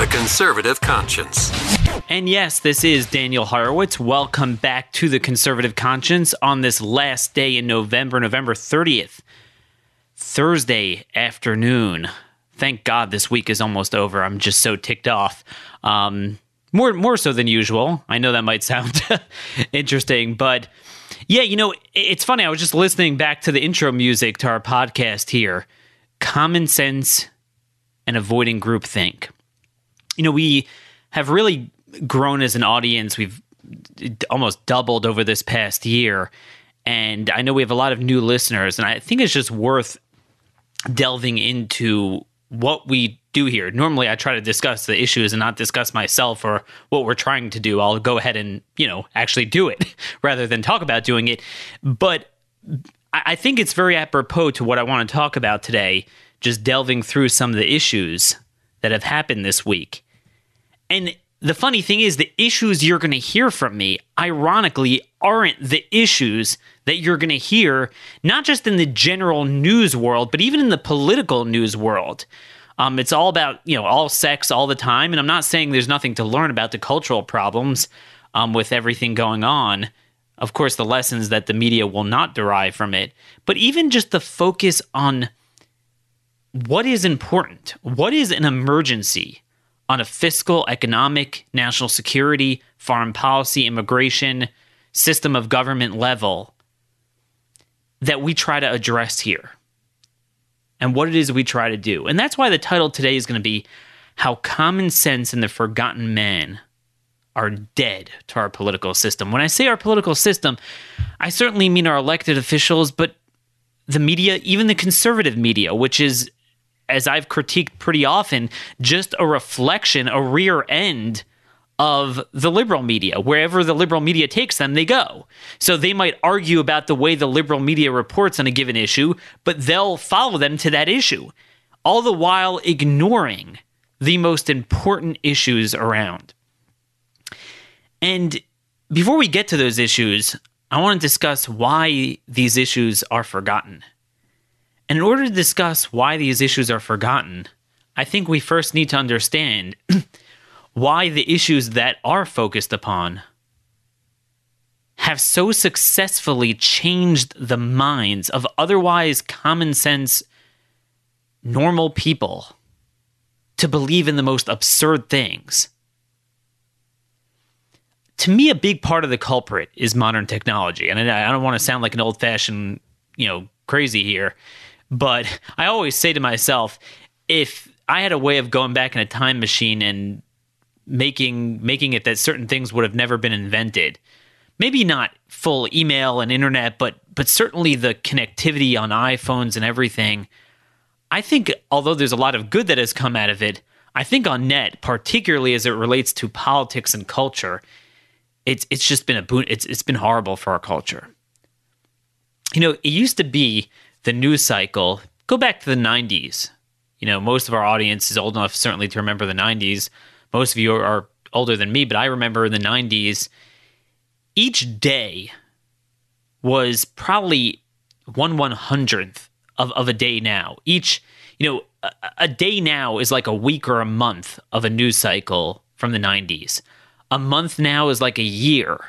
The Conservative Conscience. And yes, this is Daniel Horowitz. Welcome back to The Conservative Conscience on this last day in November, November 30th, Thursday afternoon. Thank God this week is almost over. I'm just so ticked off. Um, more more so than usual. I know that might sound interesting, but yeah, you know, it's funny. I was just listening back to the intro music to our podcast here. Common sense and avoiding groupthink. You know, we have really grown as an audience. We've almost doubled over this past year. And I know we have a lot of new listeners, and I think it's just worth delving into what we do here. Normally, I try to discuss the issues and not discuss myself or what we're trying to do. I'll go ahead and, you know, actually do it rather than talk about doing it. But I think it's very apropos to what I want to talk about today, just delving through some of the issues that have happened this week. And the funny thing is, the issues you're going to hear from me, ironically, aren't the issues that you're going to hear, not just in the general news world, but even in the political news world. Um, it's all about you know all sex all the time, and I'm not saying there's nothing to learn about the cultural problems um, with everything going on. Of course, the lessons that the media will not derive from it, but even just the focus on what is important, what is an emergency on a fiscal, economic, national security, foreign policy, immigration, system of government level that we try to address here and what it is we try to do. And that's why the title today is going to be How Common Sense and the Forgotten Man Are Dead to Our Political System. When I say our political system, I certainly mean our elected officials, but the media, even the conservative media, which is, as I've critiqued pretty often, just a reflection, a rear end of the liberal media. Wherever the liberal media takes them, they go. So they might argue about the way the liberal media reports on a given issue, but they'll follow them to that issue, all the while ignoring the most important issues around. And before we get to those issues, I want to discuss why these issues are forgotten. And in order to discuss why these issues are forgotten, I think we first need to understand why the issues that are focused upon have so successfully changed the minds of otherwise common sense normal people to believe in the most absurd things. To me, a big part of the culprit is modern technology. And I don't want to sound like an old fashioned, you know, crazy here, but I always say to myself, if I had a way of going back in a time machine and making making it that certain things would have never been invented. Maybe not full email and internet, but but certainly the connectivity on iPhones and everything. I think although there's a lot of good that has come out of it, I think on net, particularly as it relates to politics and culture, it's it's just been a boon. It's it's been horrible for our culture. You know, it used to be the news cycle. Go back to the '90s. You know, most of our audience is old enough certainly to remember the '90s most of you are older than me, but I remember in the 90s, each day was probably one one hundredth of, of a day now. Each, you know, a, a day now is like a week or a month of a news cycle from the 90s. A month now is like a year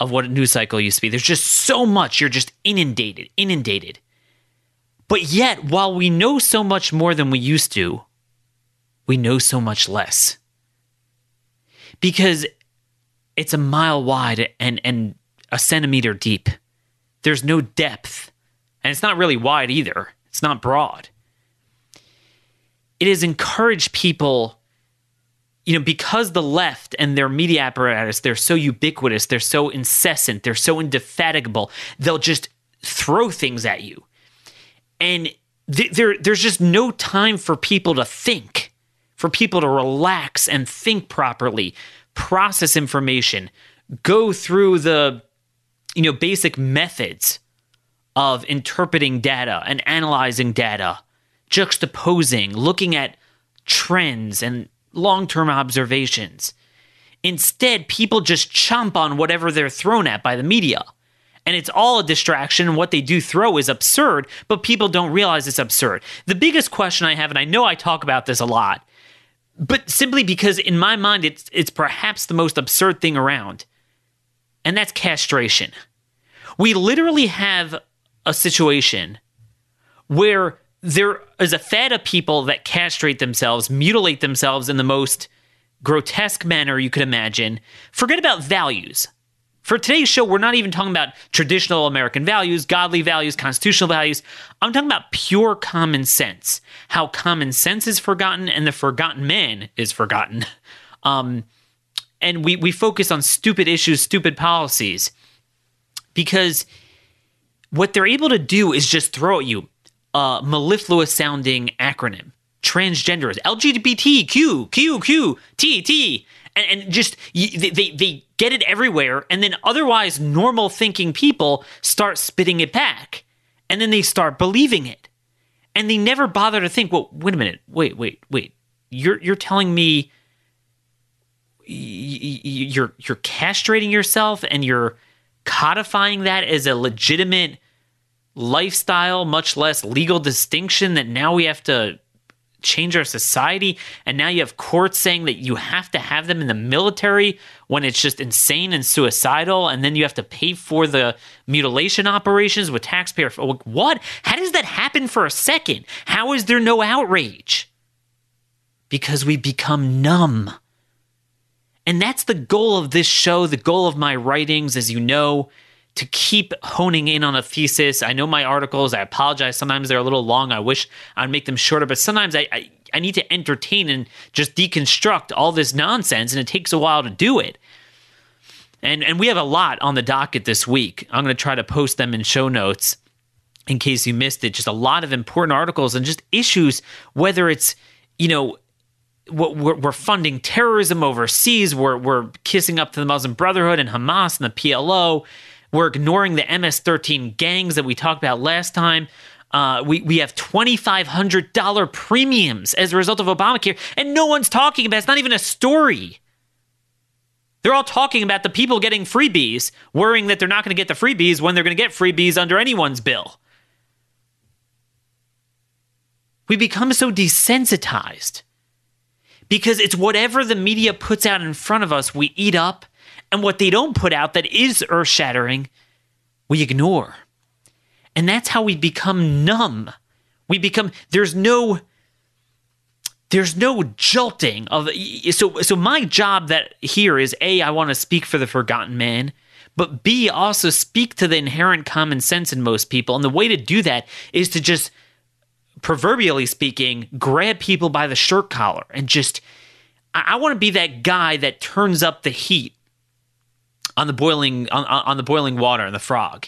of what a news cycle used to be. There's just so much. You're just inundated, inundated. But yet, while we know so much more than we used to, we know so much less. Because it's a mile wide and, and a centimeter deep. There's no depth. And it's not really wide either, it's not broad. It has encouraged people, you know, because the left and their media apparatus, they're so ubiquitous, they're so incessant, they're so indefatigable, they'll just throw things at you. And th- there, there's just no time for people to think for people to relax and think properly, process information, go through the you know basic methods of interpreting data and analyzing data, juxtaposing, looking at trends and long-term observations. Instead, people just chomp on whatever they're thrown at by the media. And it's all a distraction. What they do throw is absurd, but people don't realize it's absurd. The biggest question I have, and I know I talk about this a lot, but simply because in my mind it's it's perhaps the most absurd thing around. And that's castration. We literally have a situation where there is a fad of people that castrate themselves, mutilate themselves in the most grotesque manner you could imagine. Forget about values. For today's show, we're not even talking about traditional American values, godly values, constitutional values. I'm talking about pure common sense. How common sense is forgotten and the forgotten man is forgotten. Um, and we, we focus on stupid issues, stupid policies, because what they're able to do is just throw at you Uh, a mellifluous sounding acronym transgenders, LGBT, Q, Q, Q, T, T, and, and just they, they, they get it everywhere. And then otherwise normal thinking people start spitting it back. And then they start believing it. And they never bother to think, well, wait a minute, wait, wait, wait. You're, you're telling me you're you're castrating yourself and you're codifying that as a legitimate lifestyle, much less legal distinction that now we have to change our society. And now you have courts saying that you have to have them in the military when it's just insane and suicidal. And then you have to pay for the mutilation operations with taxpayer. What? How does that happen for a second? How is there no outrage? Because we become numb. And that's the goal of this show, the goal of my writings, as you know, to keep honing in on a thesis. I know my articles, I apologize. Sometimes they're a little long. I wish I'd make them shorter, but sometimes I, I, I need to entertain and just deconstruct all this nonsense, and it takes a while to do it. And, and we have a lot on the docket this week. I'm going to try to post them in show notes in case you missed it. Just a lot of important articles and just issues, whether it's, you know, we're, funding terrorism overseas. We're, we're kissing up to the Muslim Brotherhood and Hamas and the PLO. We're ignoring the MS 13 gangs that we talked about last time. Uh, we, we have $2,500 premiums as a result of Obamacare, and no one's talking about it. It's not even a story. They're all talking about the people getting freebies, worrying that they're not going to get the freebies when they're going to get freebies under anyone's bill. We become so desensitized because it's whatever the media puts out in front of us, we eat up and what they don't put out that is earth shattering, we ignore. And that's how we become numb. We become, there's no, there's no jolting of so so my job that here is a I want to speak for the forgotten man but b also speak to the inherent common sense in most people and the way to do that is to just proverbially speaking grab people by the shirt collar and just I, I want to be that guy that turns up the heat on the boiling on, on the boiling water and the frog.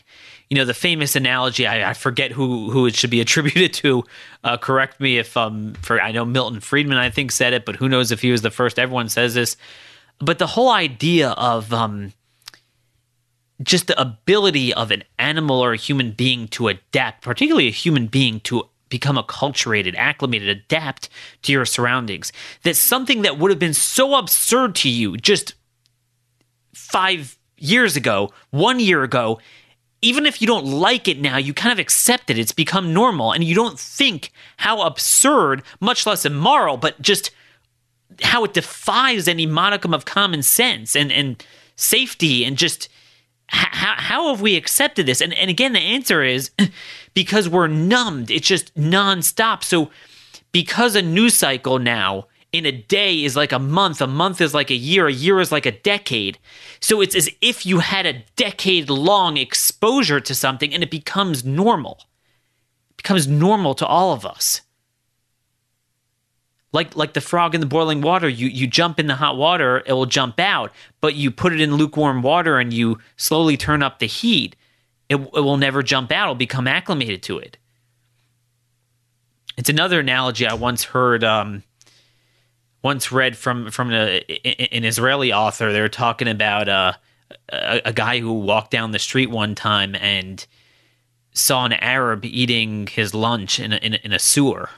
You know the famous analogy. I, I forget who who it should be attributed to. Uh, correct me if um for I know Milton Friedman I think said it, but who knows if he was the first. Everyone says this, but the whole idea of um just the ability of an animal or a human being to adapt, particularly a human being to become acculturated, acclimated, adapt to your surroundings. That something that would have been so absurd to you just five years ago, one year ago, even if you don't like it now, you kind of accept it. It's become normal, and you don't think how absurd, much less immoral, but just how it defies any modicum of common sense and, and safety and just how, how have we accepted this? And, and again, the answer is because we're numbed. It's just nonstop. So, because a news cycle now in a day is like a month, a month is like a year, a year is like a decade. So it's as if you had a decade long exposure to something and it becomes normal. It becomes normal to all of us. Like like the frog in the boiling water, you you jump in the hot water, it will jump out, but you put it in lukewarm water and you slowly turn up the heat, it, it will never jump out, it'll become acclimated to it. It's another analogy I once heard um, once read from from a, an Israeli author. They were talking about uh, a, a guy who walked down the street one time and saw an Arab eating his lunch in a, in a, in a sewer.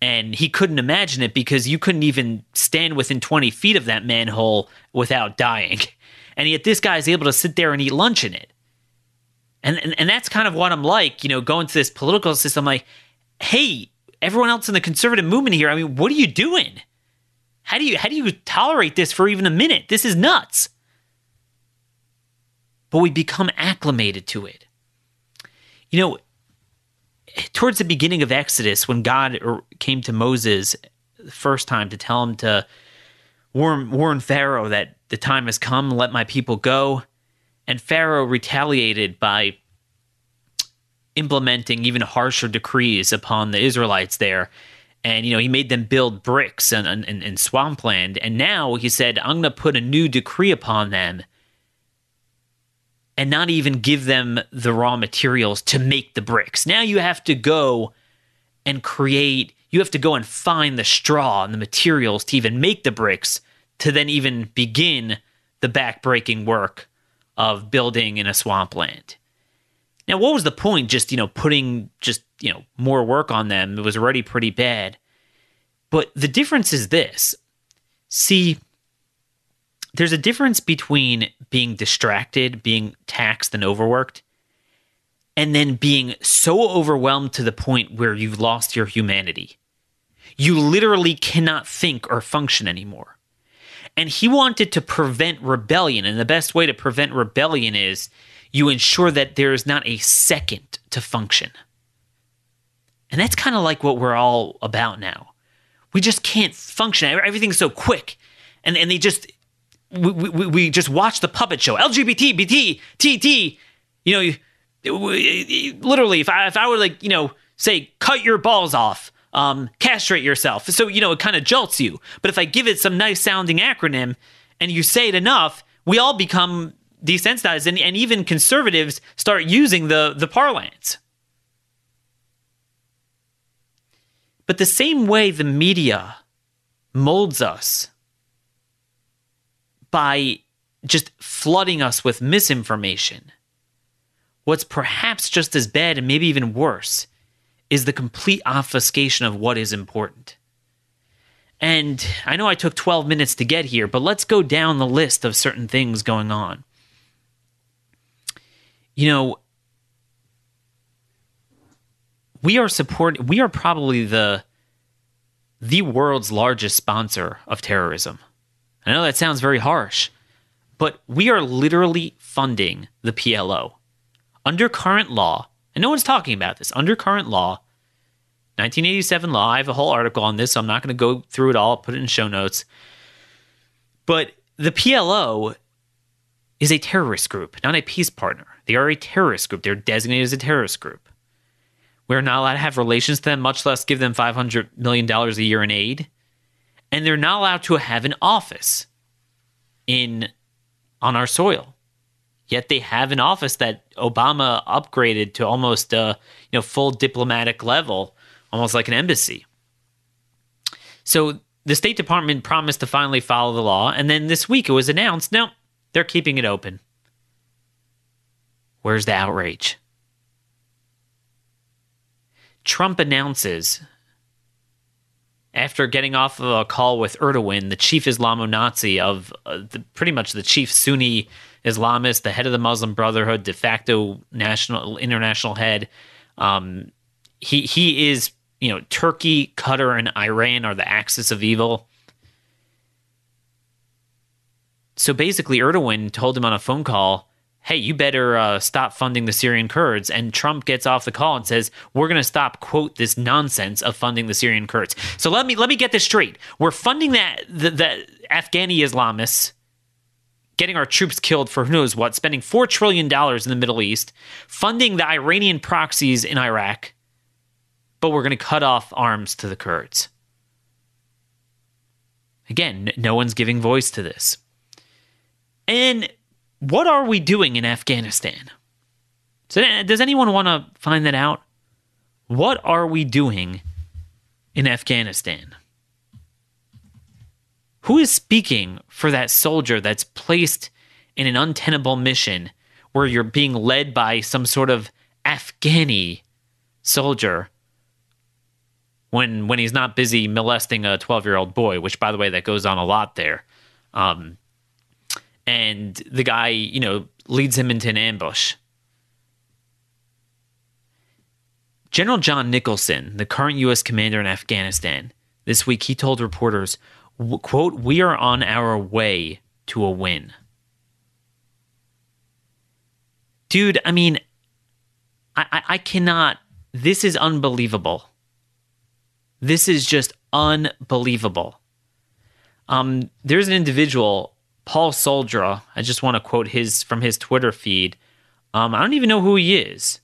And he couldn't imagine it because you couldn't even stand within 20 feet of that manhole without dying. And yet this guy's able to sit there and eat lunch in it. And, and, and that's kind of what I'm like, you know, going to this political system. like, hey, everyone else in the conservative movement here, I mean, what are you doing? How do you how do you tolerate this for even a minute? This is nuts. But we become acclimated to it. You know, towards the beginning of Exodus, when God er, came to Moses the first time to tell him to warn, warn Pharaoh that the time has come, let my people go, and Pharaoh retaliated by implementing even harsher decrees upon the Israelites there. And, you know, he made them build bricks and in, in swampland. And now he said, I'm going to put a new decree upon them and not even give them the raw materials to make the bricks. Now you have to go and create, you have to go and find the straw and the materials to even make the bricks to then even begin the backbreaking work of building in a swampland. Now, what was the point just, you know, putting just, you know, more work on them? It was already pretty bad. But the difference is this. See, there's a difference between being distracted, being taxed and overworked, and then being so overwhelmed to the point where you've lost your humanity. You literally cannot think or function anymore. And he wanted to prevent rebellion. And the best way to prevent rebellion is you ensure that there is not a second to function. And that's kind of like what we're all about now. We just can't function. Everything's so quick. And, and they just we, we, we just watch the puppet show LGBT, BT, TT. You know, literally, if I if I were like you know say cut your balls off, um, castrate yourself, so you know it kind of jolts you. But if I give it some nice sounding acronym and you say it enough, we all become desensitized, and, and even conservatives start using the the parlance. But the same way the media molds us by just flooding us with misinformation. What's perhaps just as bad and maybe even worse is the complete obfuscation of what is important. And I know I took 12 minutes to get here, but let's go down the list of certain things going on. You know, we are support we are probably the the world's largest sponsor of terrorism. I know that sounds very harsh, but we are literally funding the PLO. Under current law, and no one's talking about this, under current law, 1987 law, I have a whole article on this, so I'm not going to go through it all, I'll put it in show notes. But the PLO is a terrorist group, not a peace partner. They are a terrorist group. They're designated as a terrorist group. We're not allowed to have relations to them, much less give them $500 million a year in aid and they're not allowed to have an office in on our soil. Yet they have an office that Obama upgraded to almost a you know full diplomatic level, almost like an embassy. So the State Department promised to finally follow the law, and then this week it was announced, no, they're keeping it open. Where's the outrage? Trump announces after getting off of a call with Erdogan, the chief Islamo-Nazi of uh, the, pretty much the chief Sunni Islamist, the head of the Muslim Brotherhood, de facto national international head. Um, he he is you know Turkey, Qatar, and Iran are the axis of evil. So basically, Erdogan told him on a phone call hey, you better uh, stop funding the Syrian Kurds. And Trump gets off the call and says, we're going to stop, quote, this nonsense of funding the Syrian Kurds. So let me let me get this straight. We're funding that the, the Afghani Islamists, getting our troops killed for who knows what, spending $4 trillion in the Middle East, funding the Iranian proxies in Iraq, but we're going to cut off arms to the Kurds. Again, no one's giving voice to this. And what are we doing in Afghanistan? So, does anyone want to find that out? What are we doing in Afghanistan? Who is speaking for that soldier that's placed in an untenable mission where you're being led by some sort of Afghani soldier when when he's not busy molesting a 12 year old boy, which by the way that goes on a lot there. Um, and the guy, you know, leads him into an ambush. General John Nicholson, the current U.S. commander in Afghanistan, this week he told reporters, quote, we are on our way to a win. Dude, I mean, I, I, I cannot, this is unbelievable. This is just unbelievable. Um, there's an individual, Paul Szoldra. I just want to quote his from his Twitter feed. Um, I don't even know who he is.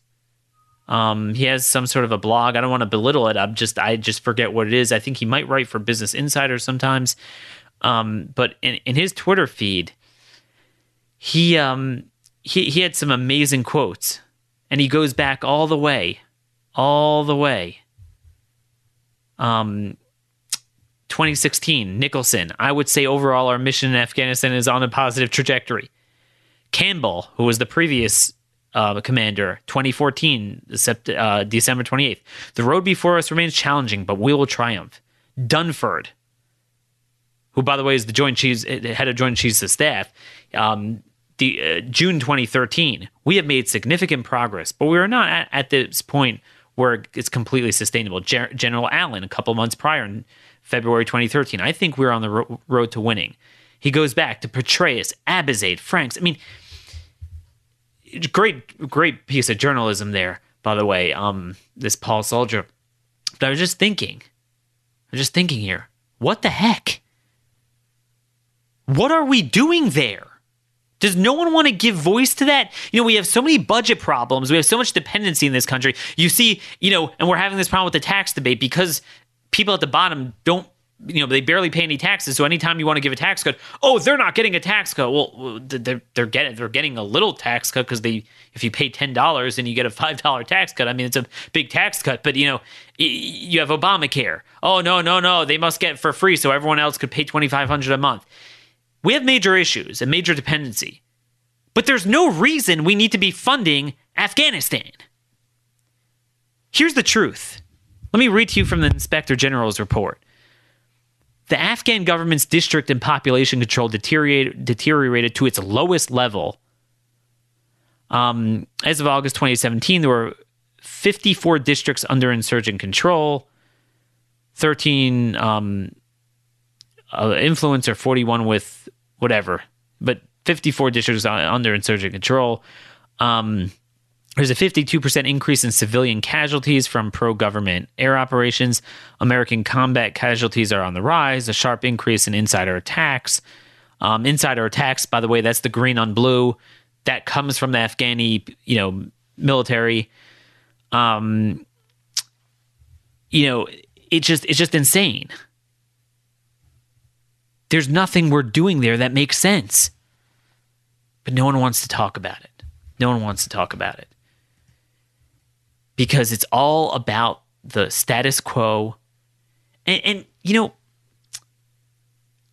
Um, he has some sort of a blog. I don't want to belittle it. I'm just I just forget what it is. I think he might write for Business Insider sometimes. Um, but in, in his Twitter feed, he um he he had some amazing quotes, and he goes back all the way, all the way. Um, 2016, Nicholson. I would say overall our mission in Afghanistan is on a positive trajectory. Campbell, who was the previous uh, commander, 2014, uh, December 28th. The road before us remains challenging, but we will triumph. Dunford, who, by the way, is the Joint Chiefs head of Joint Chiefs of Staff, um, the, uh, June 2013. We have made significant progress, but we are not at, at this point where it's completely sustainable. Ger- General Allen, a couple months prior February 2013, I think we're on the ro- road to winning. He goes back to Petraeus, Abizaid, Franks. I mean, great great piece of journalism there by the way um this Paul Szoldra but i was just thinking i was just thinking here what the heck what are we doing there does no one want to give voice to that? You know, we have so many budget problems. We have so much dependency in this country. You see, you know, and we're having this problem with the tax debate because people at the bottom don't you know they barely pay any taxes. So anytime you want to give a tax cut oh they're not getting a tax cut. Well they're, they're getting they're getting a little tax cut because they if you pay $10 and you get a $5 tax cut i mean it's a big tax cut. But you know you have obamacare. Oh no no no they must get for free so everyone else could pay 2500 a month. We have major issues and major dependency but there's no reason we need to be funding afghanistan. Here's the truth let me read to you from the inspector general's report the Afghan government's district and population control deteriorated, deteriorated to its lowest level. Um, as of August 2017, there were 54 districts under insurgent control, 13 um, uh, influence, or 41 with whatever, but 54 districts under insurgent control. Um, there's a 52% increase in civilian casualties from pro government air operations. American combat casualties are on the rise, a sharp increase in insider attacks. Um, insider attacks, by the way, that's the green on blue. That comes from the Afghani, you know, military. Um, you know, it just it's just insane. There's nothing we're doing there that makes sense. But no one wants to talk about it. No one wants to talk about it because it's all about the status quo. And, and you know,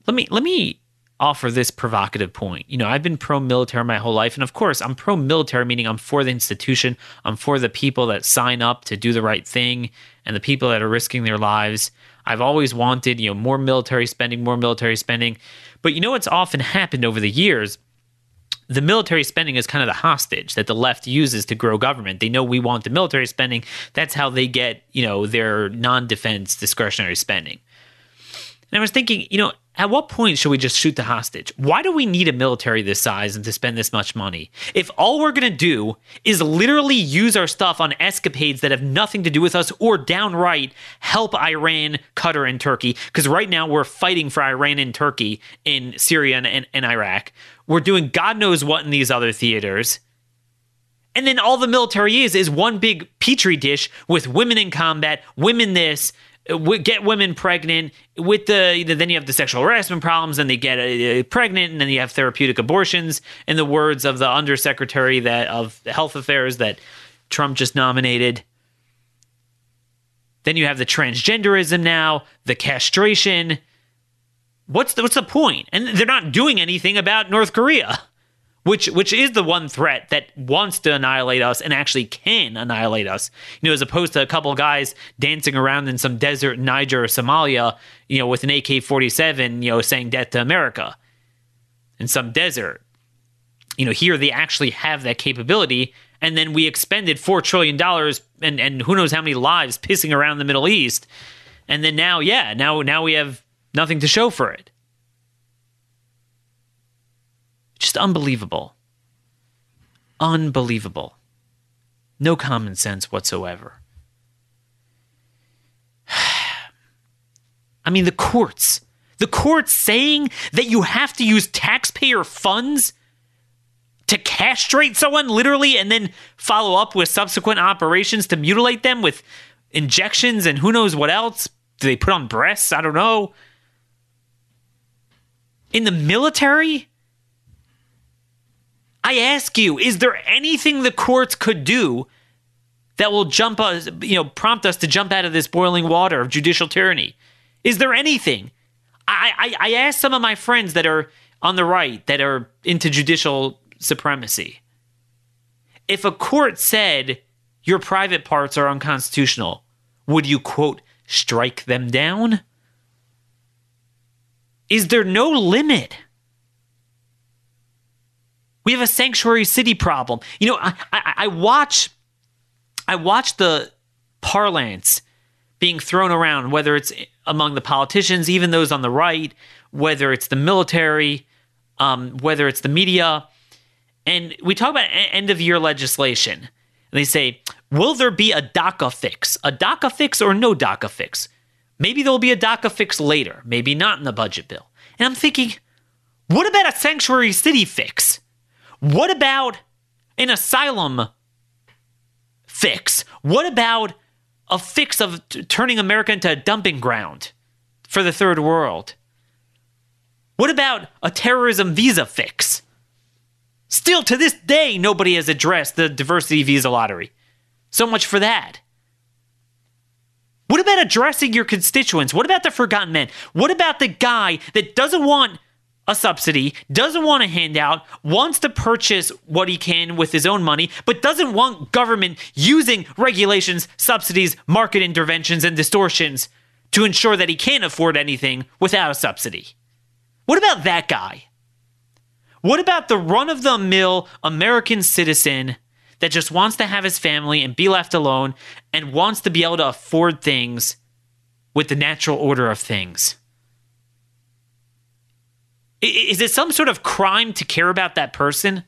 let me let me offer this provocative point. You know, I've been pro military my whole life. And of course, I'm pro military, meaning I'm for the institution, I'm for the people that sign up to do the right thing and the people that are risking their lives. I've always wanted, you know, more military spending, more military spending. But you know what's often happened over the years the military spending is kind of the hostage that the left uses to grow government. They know we want the military spending. That's how they get, you know, their non-defense discretionary spending. And I was thinking, you know, at what point should we just shoot the hostage? Why do we need a military this size and to spend this much money? If all we're going to do is literally use our stuff on escapades that have nothing to do with us or downright help Iran, Qatar, and Turkey, because right now we're fighting for Iran and Turkey in Syria and, and, and Iraq. We're doing God knows what in these other theaters. And then all the military is is one big petri dish with women in combat, women this, get women pregnant with the then you have the sexual harassment problems and they get uh, pregnant and then you have therapeutic abortions. In the words of the undersecretary that of health affairs that Trump just nominated. Then you have the transgenderism now the castration what's the, what's the point? And they're not doing anything about North Korea, which which is the one threat that wants to annihilate us and actually can annihilate us. You know, as opposed to a couple guys dancing around in some desert in Niger or Somalia, you know, with an AK-47, you know, saying death to America in some desert. You know, here they actually have that capability and then we expended four trillion dollars and and who knows how many lives pissing around the Middle East, and then now, yeah, now now we have nothing to show for it. Just unbelievable. Unbelievable. No common sense whatsoever. I mean, the courts. The courts saying that you have to use taxpayer funds to castrate someone literally and then follow up with subsequent operations to mutilate them with injections and who knows what else do they put on breasts i don't know in the military i ask you is there anything the courts could do that will jump us you know prompt us to jump out of this boiling water of judicial tyranny is there anything i i, I asked some of my friends that are on the right that are into judicial supremacy. If a court said your private parts are unconstitutional, would you, quote, strike them down? Is there no limit? We have a sanctuary city problem. You know, I, I, I watch I watch the parlance being thrown around, whether it's among the politicians, even those on the right, whether it's the military, um, whether it's the media. And we talk about end of year legislation. And they say, will there be a DACA fix? A DACA fix or no DACA fix? Maybe there'll be a DACA fix later, maybe not in the budget bill. And I'm thinking, what about a sanctuary city fix? What about an asylum fix? What about a fix of t- turning America into a dumping ground for the third world? What about a terrorism visa fix? Still to this day, nobody has addressed the diversity visa lottery. So much for that. What about addressing your constituents? What about the forgotten men? What about the guy that doesn't want a subsidy, doesn't want a handout, wants to purchase what he can with his own money, but doesn't want government using regulations, subsidies, market interventions, and distortions to ensure that he can't afford anything without a subsidy? What about that guy? What about the run of the mill American citizen that just wants to have his family and be left alone and wants to be able to afford things with the natural order of things? Is it some sort of crime to care about that person?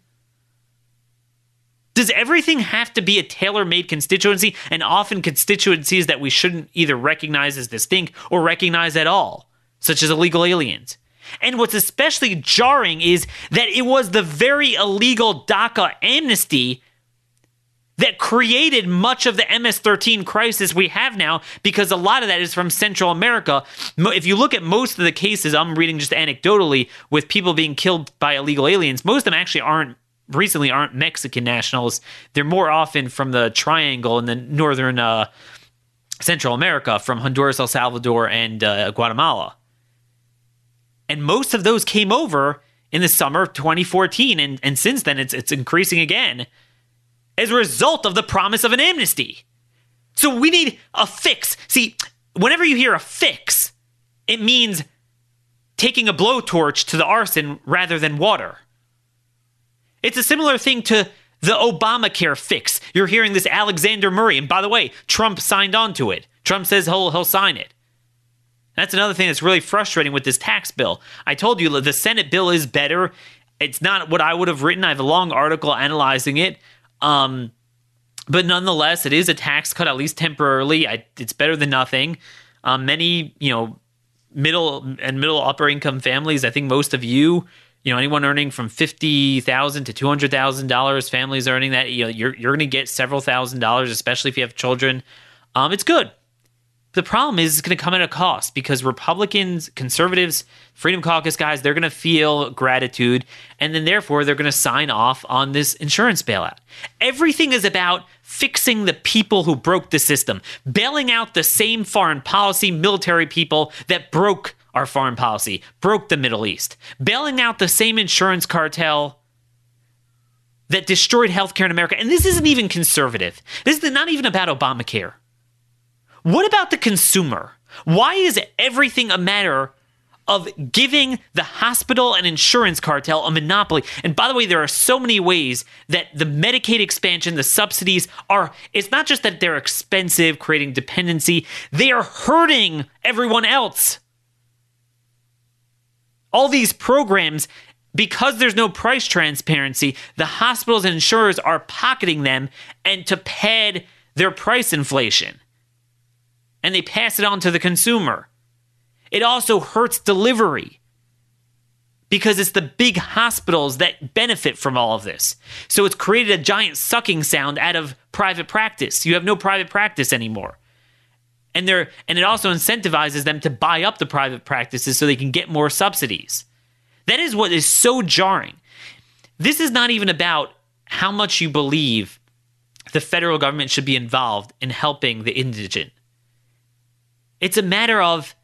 Does everything have to be a tailor made constituency and often constituencies that we shouldn't either recognize as distinct or recognize at all, such as illegal aliens? And what's especially jarring is that it was the very illegal DACA amnesty that created much of the MS 13 crisis we have now because a lot of that is from Central America. If you look at most of the cases, I'm reading just anecdotally with people being killed by illegal aliens, most of them actually aren't. Recently, aren't Mexican nationals. They're more often from the Triangle in the northern uh, Central America, from Honduras, El Salvador, and uh, Guatemala. And most of those came over in the summer of 2014. And, and since then, it's, it's increasing again as a result of the promise of an amnesty. So we need a fix. See, whenever you hear a fix, it means taking a blowtorch to the arson rather than water. It's a similar thing to the Obamacare fix. You're hearing this Alexander Murray, and by the way, Trump signed on to it. Trump says he'll he'll sign it. That's another thing that's really frustrating with this tax bill. I told you the Senate bill is better. It's not what I would have written. I have a long article analyzing it. Um, but nonetheless, it is a tax cut, at least temporarily. I, it's better than nothing. Um, many, you know, middle and middle upper income families, I think most of you, you know, anyone earning from fifty thousand to two hundred thousand dollars, families earning that, you know, you're you're going to get several thousand dollars, especially if you have children. Um, it's good. The problem is it's going to come at a cost because Republicans, conservatives, Freedom Caucus guys, they're going to feel gratitude and then therefore they're going to sign off on this insurance bailout. Everything is about fixing the people who broke the system, bailing out the same foreign policy military people that broke our foreign policy, broke the Middle East, bailing out the same insurance cartel that destroyed healthcare in America. And this isn't even conservative. This is not even about Obamacare. What about the consumer? Why is everything a matter of giving the hospital and insurance cartel a monopoly. And by the way, there are so many ways that the Medicaid expansion, the subsidies are, it's not just that they're expensive, creating dependency, they are hurting everyone else. All these programs, because there's no price transparency, the hospitals and insurers are pocketing them and to pad their price inflation. And they pass it on to the consumer. It also hurts delivery because it's the big hospitals that benefit from all of this. So it's created a giant sucking sound out of private practice. You have no private practice anymore. And they and it also incentivizes them to buy up the private practices so they can get more subsidies. That is what is so jarring. This is not even about how much you believe the federal government should be involved in helping the indigent. It's a matter of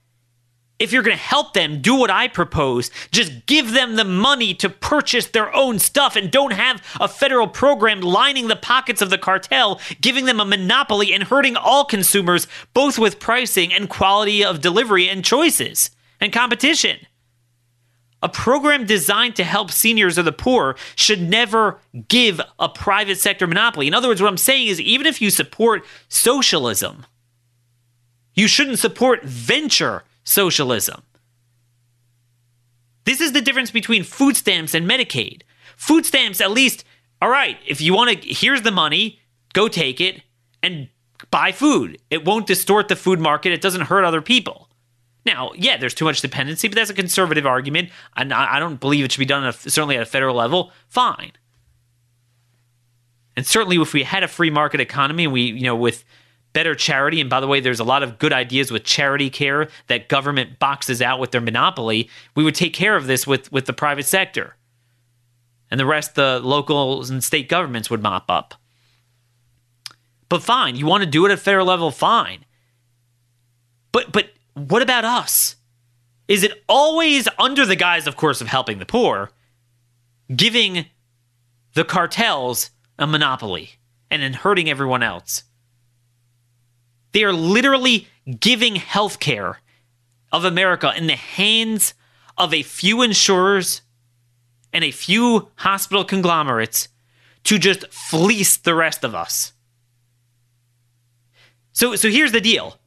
if you're going to help them, do what I propose. Just give them the money to purchase their own stuff and don't have a federal program lining the pockets of the cartel, giving them a monopoly and hurting all consumers, both with pricing and quality of delivery and choices and competition. A program designed to help seniors or the poor should never give a private sector monopoly. In other words, what I'm saying is even if you support socialism, you shouldn't support venture socialism. This is the difference between food stamps and Medicaid. Food stamps, at least, all right, if you want to, here's the money, go take it and buy food. It won't distort the food market, it doesn't hurt other people. Now, yeah, there's too much dependency, but that's a conservative argument. And I don't believe it should be done, a, certainly at a federal level. Fine. And certainly, if we had a free market economy, and we, you know, with better charity. And by the way, there's a lot of good ideas with charity care that government boxes out with their monopoly. We would take care of this with, with the private sector. And the rest, the locals and state governments would mop up. But fine, you want to do it at fair level, fine. But but what about us? Is it always under the guise, of course, of helping the poor, giving the cartels a monopoly and then hurting everyone else? They are literally giving healthcare of America in the hands of a few insurers and a few hospital conglomerates to just fleece the rest of us. So, so here's the deal.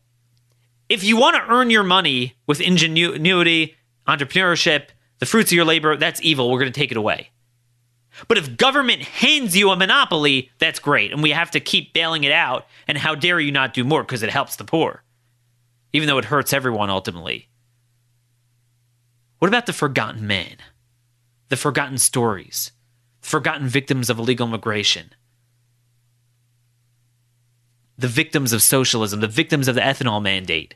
If you want to earn your money with ingenuity, entrepreneurship, the fruits of your labor, that's evil. We're going to take it away. But if government hands you a monopoly, that's great. And we have to keep bailing it out. And how dare you not do more because it helps the poor, even though it hurts everyone ultimately. What about the forgotten man? The forgotten stories? The forgotten victims of illegal immigration? The victims of socialism? The victims of the ethanol mandate?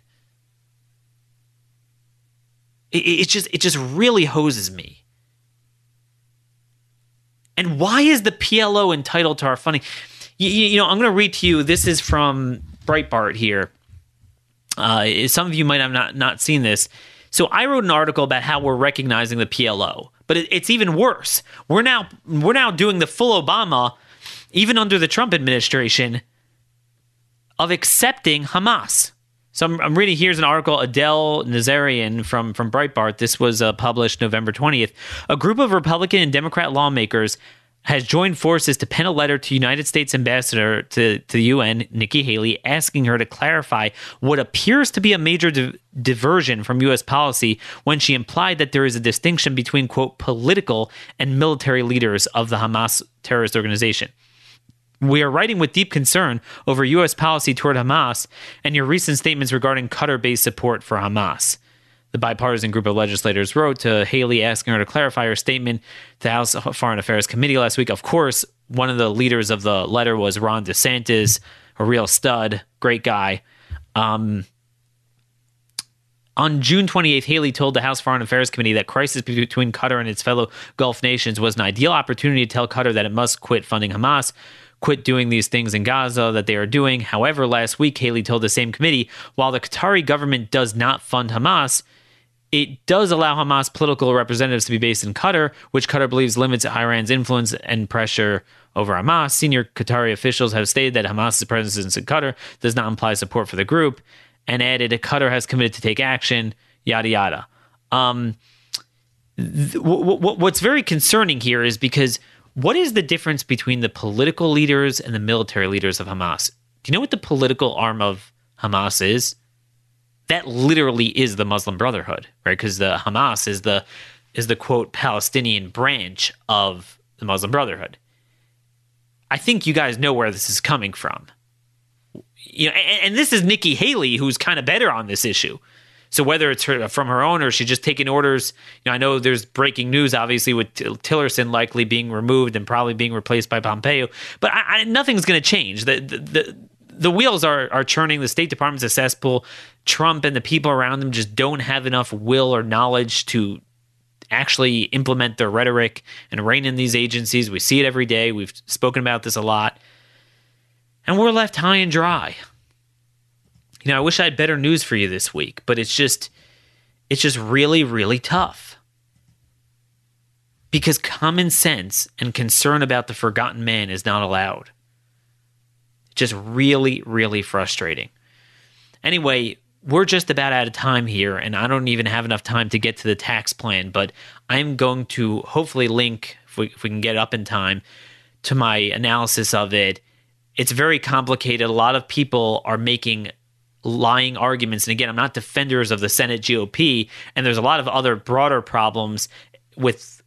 It, it just it just really hoses me and why is the PLO entitled to our funding? You, you know, I'm going to read to you. This is from Breitbart here. Uh, some of you might have not, not seen this. So I wrote an article about how we're recognizing the PLO, but it, it's even worse. We're now we're now doing the full Obama, even under the Trump administration, of accepting Hamas. So I'm, I'm, reading here's an article Adelle Nazarian from from Breitbart. This was uh, published November 20th. A group of Republican and Democrat lawmakers has joined forces to pen a letter to United States Ambassador to, to the UN, Nikki Haley, asking her to clarify what appears to be a major di- diversion from U.S. policy when she implied that there is a distinction between, quote, political and military leaders of the Hamas terrorist organization. We are writing with deep concern over U.S. policy toward Hamas and your recent statements regarding Qatar based support for Hamas. The bipartisan group of legislators wrote to Haley asking her to clarify her statement to the House Foreign Affairs Committee last week. Of course, one of the leaders of the letter was Ron DeSantis, a real stud, great guy. Um, on June 28th, Haley told the House Foreign Affairs Committee that crisis between Qatar and its fellow Gulf nations was an ideal opportunity to tell Qatar that it must quit funding Hamas, quit doing these things in Gaza that they are doing. However, last week, Haley told the same committee while the Qatari government does not fund Hamas, it does allow Hamas political representatives to be based in Qatar, which Qatar believes limits Iran's influence and pressure over Hamas. Senior Qatari officials have stated that Hamas's presence in Qatar does not imply support for the group, and added Qatar has committed to take action. Yada yada. Um, th- w- w- what's very concerning here is because what is the difference between the political leaders and the military leaders of Hamas? Do you know what the political arm of Hamas is? That literally is the Muslim Brotherhood, right? Because the Hamas is the is the quote Palestinian branch of the Muslim Brotherhood. I think you guys know where this is coming from. You know, and, and this is Nikki Haley, who's kind of better on this issue. So whether it's her, from her own or she's just taking orders, you know, I know there's breaking news, obviously, with Tillerson likely being removed and probably being replaced by Pompeo. But I, I, nothing's going to change. The, the, the the wheels are are churning. The State Department's a cesspool. Trump and the people around them just don't have enough will or knowledge to actually implement their rhetoric and rein in these agencies. We see it every day. We've spoken about this a lot. And we're left high and dry. You know, I wish I had better news for you this week, but it's just it's just really really tough. Because common sense and concern about the forgotten man is not allowed. Just really really frustrating. Anyway, we're just about out of time here, and I don't even have enough time to get to the tax plan, but I'm going to hopefully link, if we, if we can get up in time, to my analysis of it. It's very complicated. A lot of people are making lying arguments. And again, I'm not defenders of the Senate GOP, and there's a lot of other broader problems with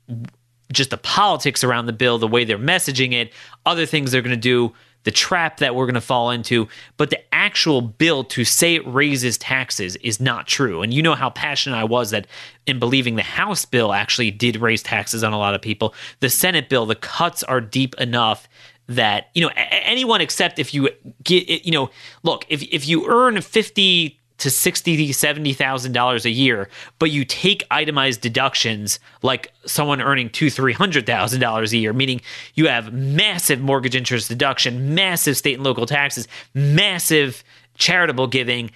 just the politics around the bill, the way they're messaging it, other things they're going to do, the trap that we're going to fall into. But the actual bill to say it raises taxes is not true. And you know how passionate I was that in believing the House bill actually did raise taxes on a lot of people. The Senate bill, the cuts are deep enough that you know anyone except if you get you know look if if you earn 50 to sixty, seventy thousand dollars a year, but you take itemized deductions like someone earning two, three hundred thousand dollars a year, meaning you have massive mortgage interest deduction, massive state and local taxes, massive charitable giving.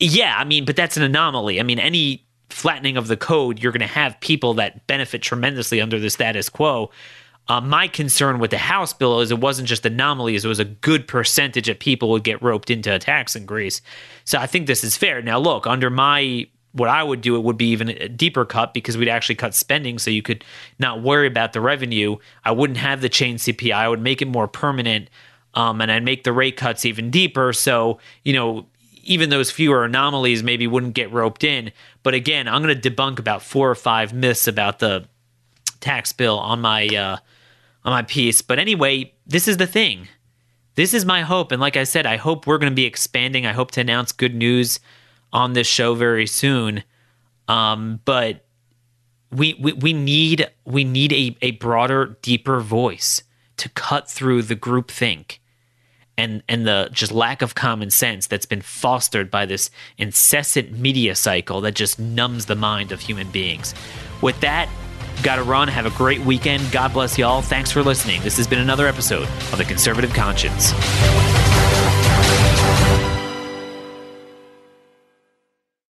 Yeah, I mean, but that's an anomaly. I mean, any flattening of the code, you're going to have people that benefit tremendously under the status quo. Uh, my concern with the House bill is it wasn't just anomalies; it was a good percentage of people would get roped into a tax increase. So I think this is fair. Now, look, under my what I would do, it would be even a deeper cut because we'd actually cut spending, so you could not worry about the revenue. I wouldn't have the chain CPI; I would make it more permanent, um, and I'd make the rate cuts even deeper. So you know, even those fewer anomalies maybe wouldn't get roped in. But again, I'm going to debunk about four or five myths about the tax bill on my uh, on my piece. But anyway, this is the thing. This is my hope. And like I said, I hope we're going to be expanding. I hope to announce good news on this show very soon. Um, but we, we, we need we need a, a broader, deeper voice to cut through the group think and and the just lack of common sense that's been fostered by this incessant media cycle that just numbs the mind of human beings. With that, Got to run. Have a great weekend. God bless y'all. Thanks for listening. This has been another episode of The Conservative Conscience.